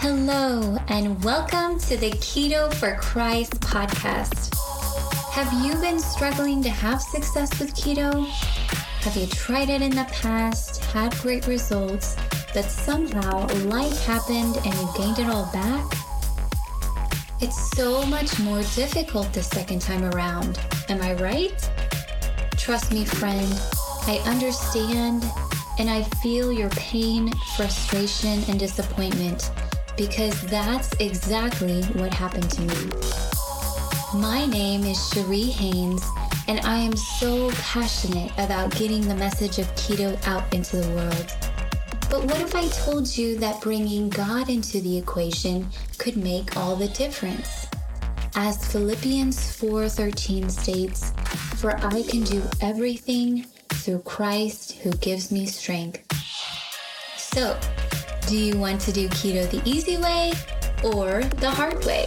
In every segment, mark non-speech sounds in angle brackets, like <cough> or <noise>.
Hello, and welcome to the Keto for Christ podcast. Have you been struggling to have success with keto? Have you tried it in the past, had great results, but somehow life happened and you gained it all back? It's so much more difficult the second time around. Am I right? Trust me, friend, I understand and I feel your pain, frustration, and disappointment because that's exactly what happened to me. My name is Cherie Haynes, and I am so passionate about getting the message of keto out into the world. But what if I told you that bringing God into the equation could make all the difference? As Philippians 4:13 states, "For I can do everything through Christ who gives me strength." So, do you want to do keto the easy way or the hard way?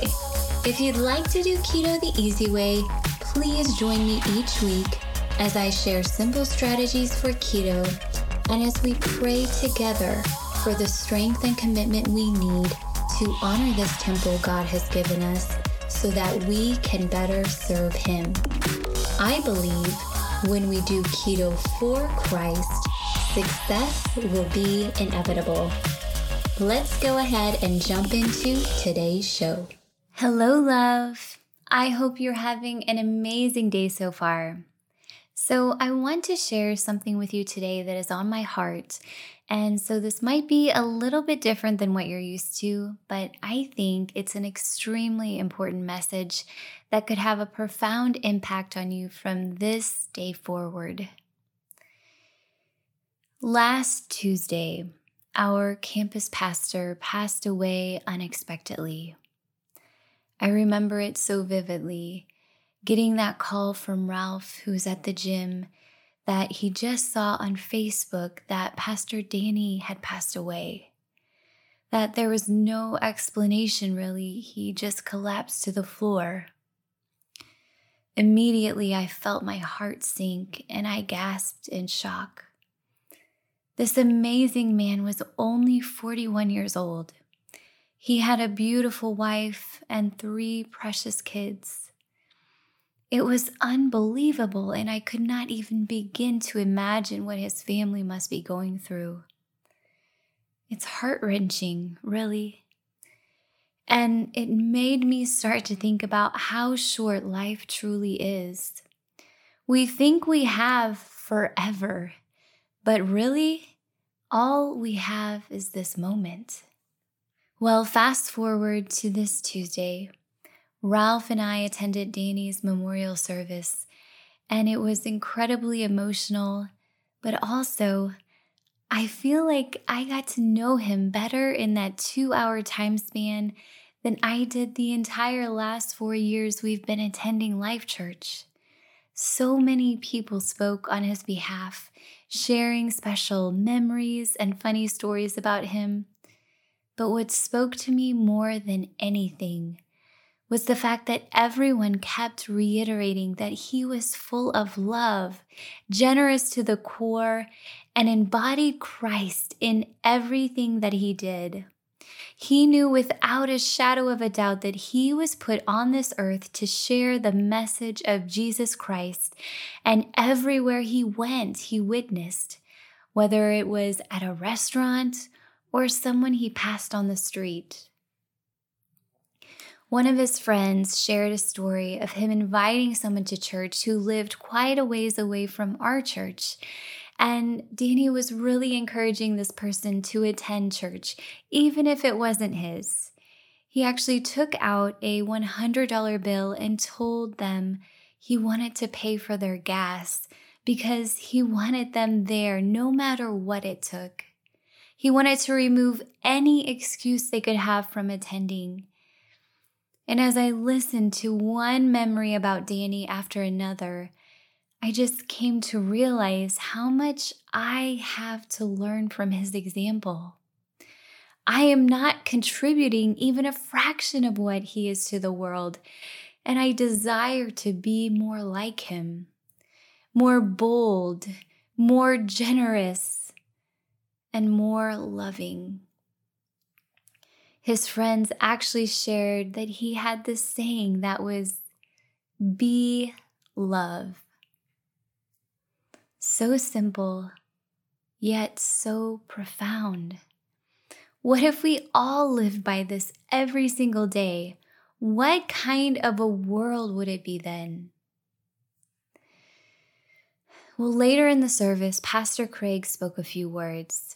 If you'd like to do keto the easy way, please join me each week as I share simple strategies for keto and as we pray together for the strength and commitment we need to honor this temple God has given us so that we can better serve Him. I believe when we do keto for Christ, success will be inevitable. Let's go ahead and jump into today's show. Hello, love. I hope you're having an amazing day so far. So, I want to share something with you today that is on my heart. And so, this might be a little bit different than what you're used to, but I think it's an extremely important message that could have a profound impact on you from this day forward. Last Tuesday, our campus pastor passed away unexpectedly. I remember it so vividly getting that call from Ralph, who's at the gym, that he just saw on Facebook that Pastor Danny had passed away. That there was no explanation really, he just collapsed to the floor. Immediately, I felt my heart sink and I gasped in shock. This amazing man was only 41 years old. He had a beautiful wife and three precious kids. It was unbelievable, and I could not even begin to imagine what his family must be going through. It's heart wrenching, really. And it made me start to think about how short life truly is. We think we have forever, but really, all we have is this moment. Well, fast forward to this Tuesday. Ralph and I attended Danny's memorial service, and it was incredibly emotional, but also I feel like I got to know him better in that two hour time span than I did the entire last four years we've been attending Life Church. So many people spoke on his behalf, sharing special memories and funny stories about him. But what spoke to me more than anything was the fact that everyone kept reiterating that he was full of love, generous to the core, and embodied Christ in everything that he did. He knew without a shadow of a doubt that he was put on this earth to share the message of Jesus Christ, and everywhere he went, he witnessed, whether it was at a restaurant or someone he passed on the street. One of his friends shared a story of him inviting someone to church who lived quite a ways away from our church. And Danny was really encouraging this person to attend church, even if it wasn't his. He actually took out a $100 bill and told them he wanted to pay for their gas because he wanted them there no matter what it took. He wanted to remove any excuse they could have from attending. And as I listened to one memory about Danny after another, I just came to realize how much I have to learn from his example. I am not contributing even a fraction of what he is to the world, and I desire to be more like him, more bold, more generous, and more loving. his friends actually shared that he had this saying that was, Be love. So simple, yet so profound. What if we all lived by this every single day? What kind of a world would it be then? Well, later in the service, Pastor Craig spoke a few words.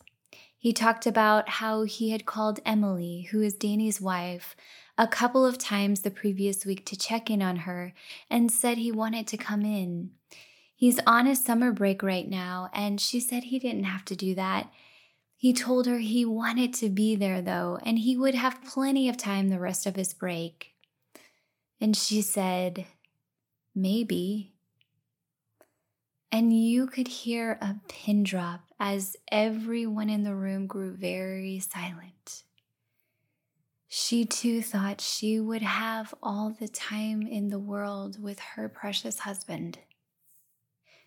He talked about how he had called Emily, who is Danny's wife, a couple of times the previous week to check in on her and said he wanted to come in. He's on his summer break right now, and she said he didn't have to do that. He told her he wanted to be there though, and he would have plenty of time the rest of his break. And she said, Maybe. And you could hear a pin drop as everyone in the room grew very silent. She too thought she would have all the time in the world with her precious husband.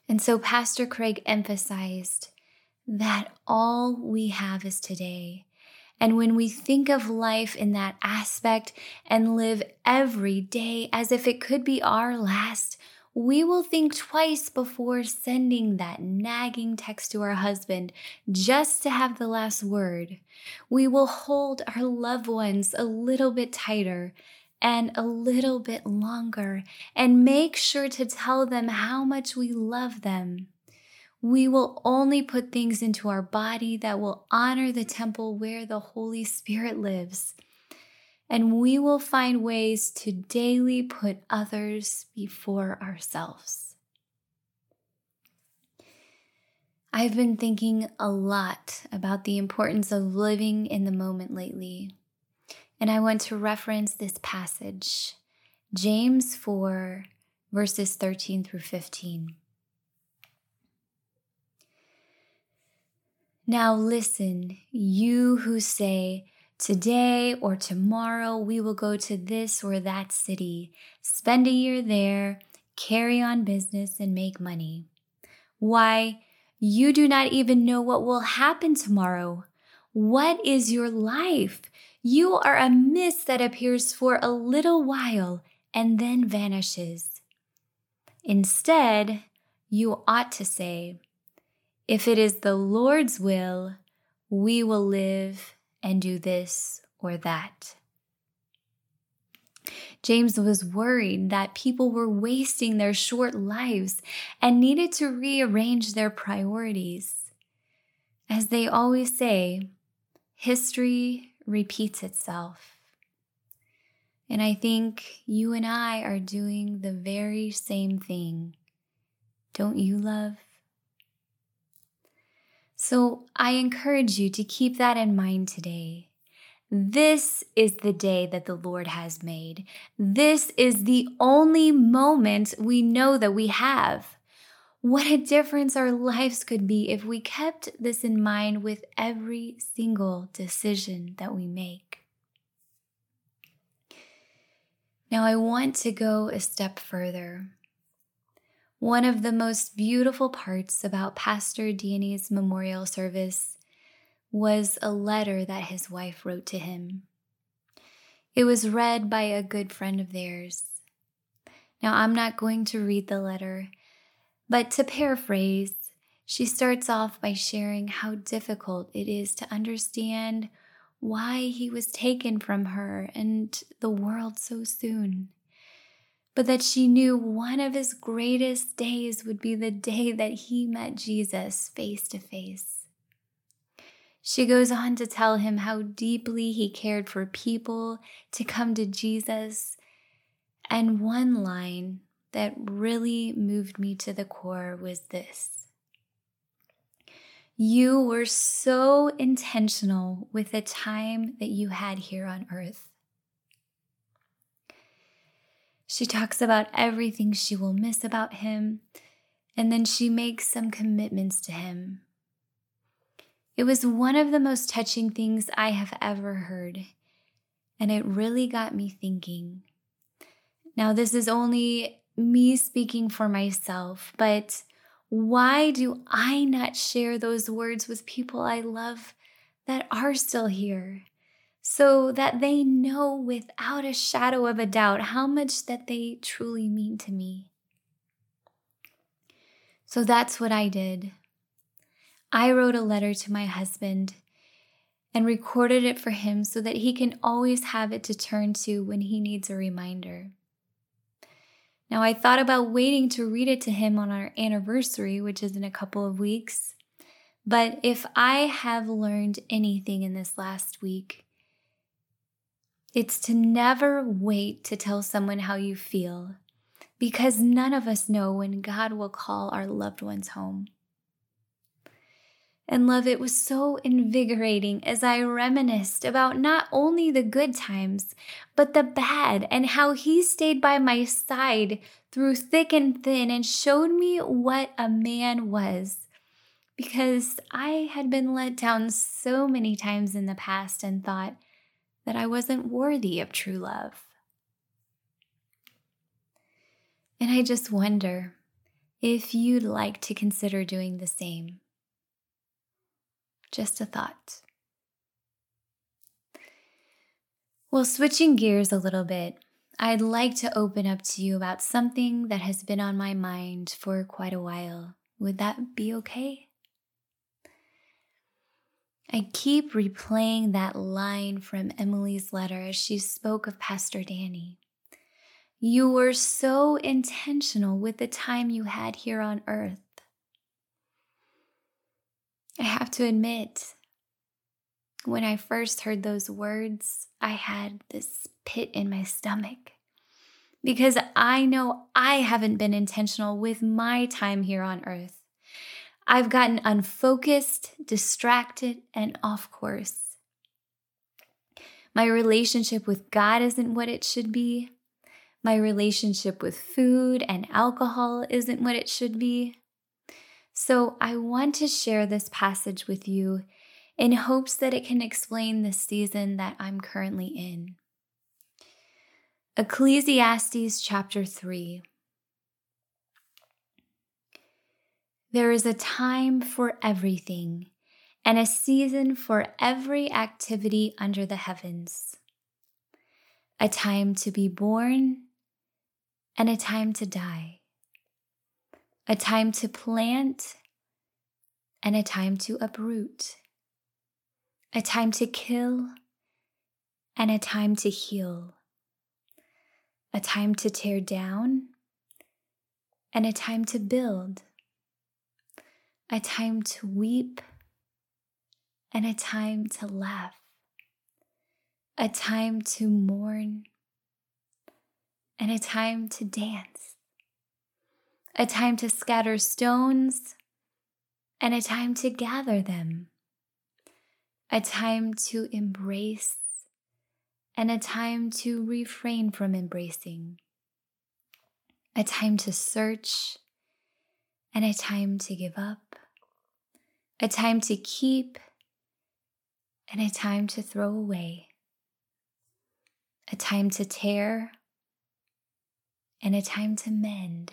And so Pastor Craig emphasized that all we have is today. And when we think of life in that aspect and live every day as if it could be our last, we will think twice before sending that nagging text to our husband just to have the last word. We will hold our loved ones a little bit tighter and a little bit longer and make sure to tell them how much we love them. We will only put things into our body that will honor the temple where the Holy Spirit lives and we will find ways to daily put others before ourselves. I've been thinking a lot about the importance of living in the moment lately, and I want to reference this passage, James 4, verses 13 through 15. Now listen, you who say, Today or tomorrow, we will go to this or that city, spend a year there, carry on business, and make money. Why, you do not even know what will happen tomorrow. What is your life? You are a mist that appears for a little while and then vanishes. Instead, you ought to say, If it is the Lord's will, we will live and do this or that. James was worried that people were wasting their short lives and needed to rearrange their priorities. As they always say, history repeats itself. And I think you and I are doing the very same thing. Don't you, love? So I encourage you to keep that in mind today. This is the day that the Lord has made. This is the only moment we know that we have. What a difference our lives could be if we kept this in mind with every single decision that we make. Now, I want to go a step further. One of the most beautiful parts about Pastor Danny's memorial service was a letter that his wife wrote to him. It was read by a good friend of theirs. Now, I'm not going to read the letter, but to paraphrase, she starts off by sharing how difficult it is to understand why he was taken from her and the world so soon but that she knew one of his greatest days would be the day that he met Jesus face to face. She goes on to tell him how deeply he cared for people to come to Jesus. And one line that really moved me to the core was this You were so intentional with the time that you had here on earth. She talks about everything she will miss about him, and then she makes some commitments to him. It was one of the most touching things I have ever heard, and it really got me thinking. Now, this is only me speaking for myself, but why do I not share those words with people I love that are still here? so that they know without a shadow of a doubt how much that they truly mean to me. So that's what I did. I wrote a letter to my husband and recorded it for him so that he can always have it to turn to when he needs a reminder. Now, I thought about waiting to read it to him on our anniversary, which is in a couple of weeks. But if I have learned anything in this last week, it's to never wait to tell someone how you feel because none of us know when God will call our loved ones home. And love, it was so invigorating as I reminisced about not only the good times, but the bad, and how He stayed by my side through thick and thin and showed me what a man was. Because I had been let down so many times in the past and thought that I wasn't worthy of true love. And I just wonder if you'd like to consider doing the same. Just a thought. Well, switching gears a little bit, I'd like to open up to you about something that has been on my mind for quite a while. Would that be okay? I keep replaying that line from Emily's letter as she spoke of Pastor Danny. You were so intentional with the time you had here on earth. I have to admit, when I first heard those words, I had this pit in my stomach because I know I haven't been intentional with my time here on earth. I've gotten unfocused, distracted, and off course. My relationship with God isn't what it should be. My relationship with food and alcohol isn't what it should be. So I want to share this passage with you in hopes that it can explain the season that I'm currently in. Ecclesiastes chapter 3. There is a time for everything and a season for every activity under the heavens. A time to be born and a time to die a time to plant and a time to uproot, a time to kill and a time to heal, a time to tear down and a time to build, a time to weep and a time to laugh, a time to mourn and a time to dance a time to scatter stones, and a time to gather them, a time to embrace, and a time to refrain from embracing, a time to search, and a time to give up, a time to keep, and a time to throw away, a time to tear, and a time to mend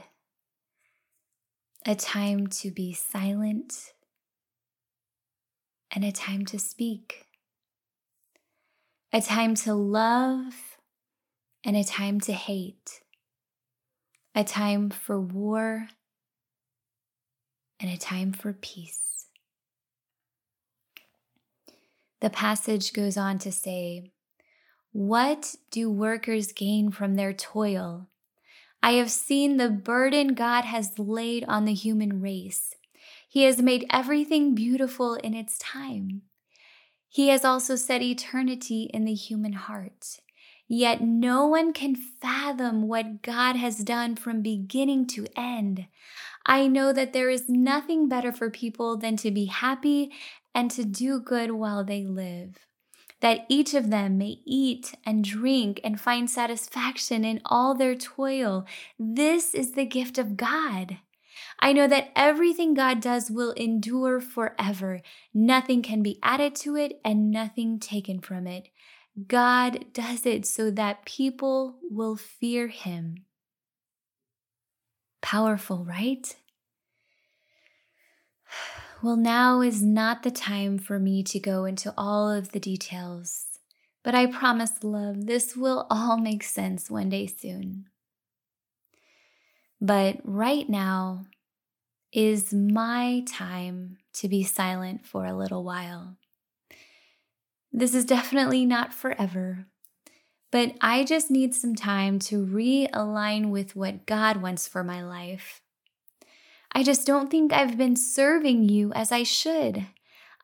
a time to be silent, and a time to speak, a time to love, and a time to hate, a time for war, and a time for peace. The passage goes on to say, What do workers gain from their toil? I have seen the burden God has laid on the human race. He has made everything beautiful in its time. He has also set eternity in the human heart. Yet no one can fathom what God has done from beginning to end. I know that there is nothing better for people than to be happy and to do good while they live that each of them may eat and drink and find satisfaction in all their toil. This is the gift of God. I know that everything God does will endure forever. Nothing can be added to it and nothing taken from it. God does it so that people will fear him. Powerful, right? <sighs> <sighs> Well, now is not the time for me to go into all of the details, But I promise, love, this will all make sense one day soon. But right now is my time to be silent for a little while. This is definitely not forever, but I just need some time to realign with what God wants for my life. I just don't think I've been serving you as I should.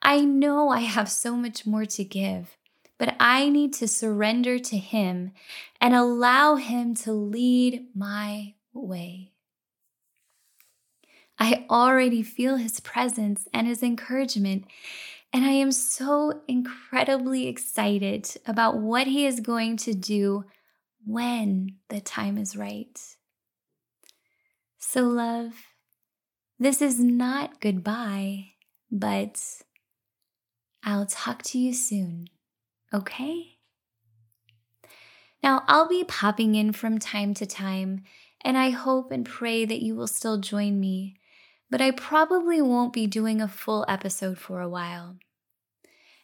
I know I have so much more to give, but I need to surrender to Him and allow Him to lead my way. I already feel His presence and His encouragement, and I am so incredibly excited about what He is going to do when the time is right. So, love, this is not goodbye, but I'll talk to you soon, okay? Now, I'll be popping in from time to time, and I hope and pray that you will still join me but I probably won't be doing a full episode for a while.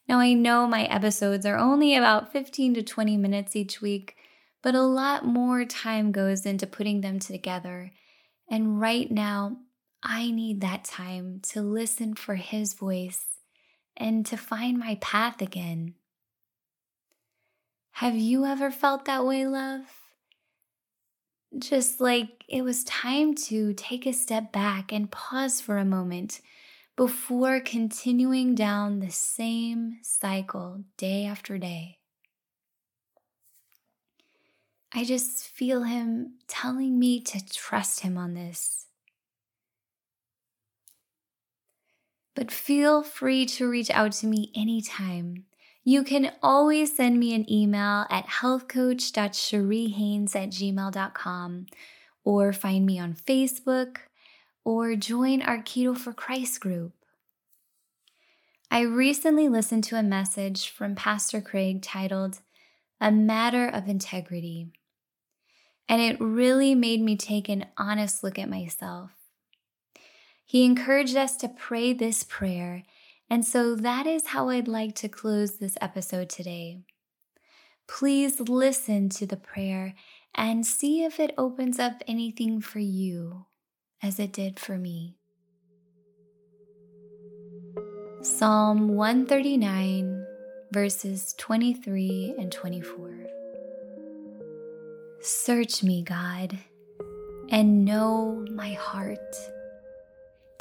Now, I know my episodes are only about 15 to 20 minutes each week, but a lot more time goes into putting them together. And right now, I need that time to listen for His voice and to find my path again. Have you ever felt that way, love? just like it was time to take a step back and pause for a moment before continuing down the same cycle day after day. I just feel him telling me to trust him on this. But feel free to reach out to me anytime you can always send me an email at healthcoach.cheriehaines at gmail.com or find me on Facebook or join our Keto for Christ group. I recently listened to a message from Pastor Craig titled A Matter of Integrity, and it really made me take an honest look at myself. He encouraged us to pray this prayer and so that is how I'd like to close this episode today. Please listen to the prayer and see if it opens up anything for you as it did for me. Psalm 139, verses 23 and 24. Search me, God, and know my heart.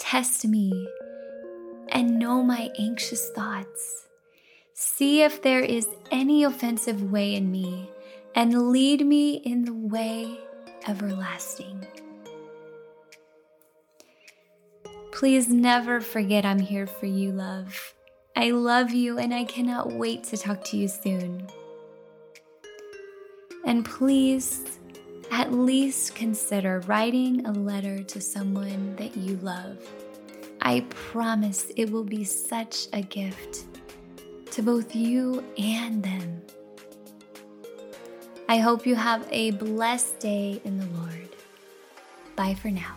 Test me and know my anxious thoughts. See if there is any offensive way in me, and lead me in the way everlasting. Please never forget I'm here for you, love. I love you, and I cannot wait to talk to you soon. And please, at least consider writing a letter to someone that you love. I promise it will be such a gift to both you and them. I hope you have a blessed day in the Lord. Bye for now.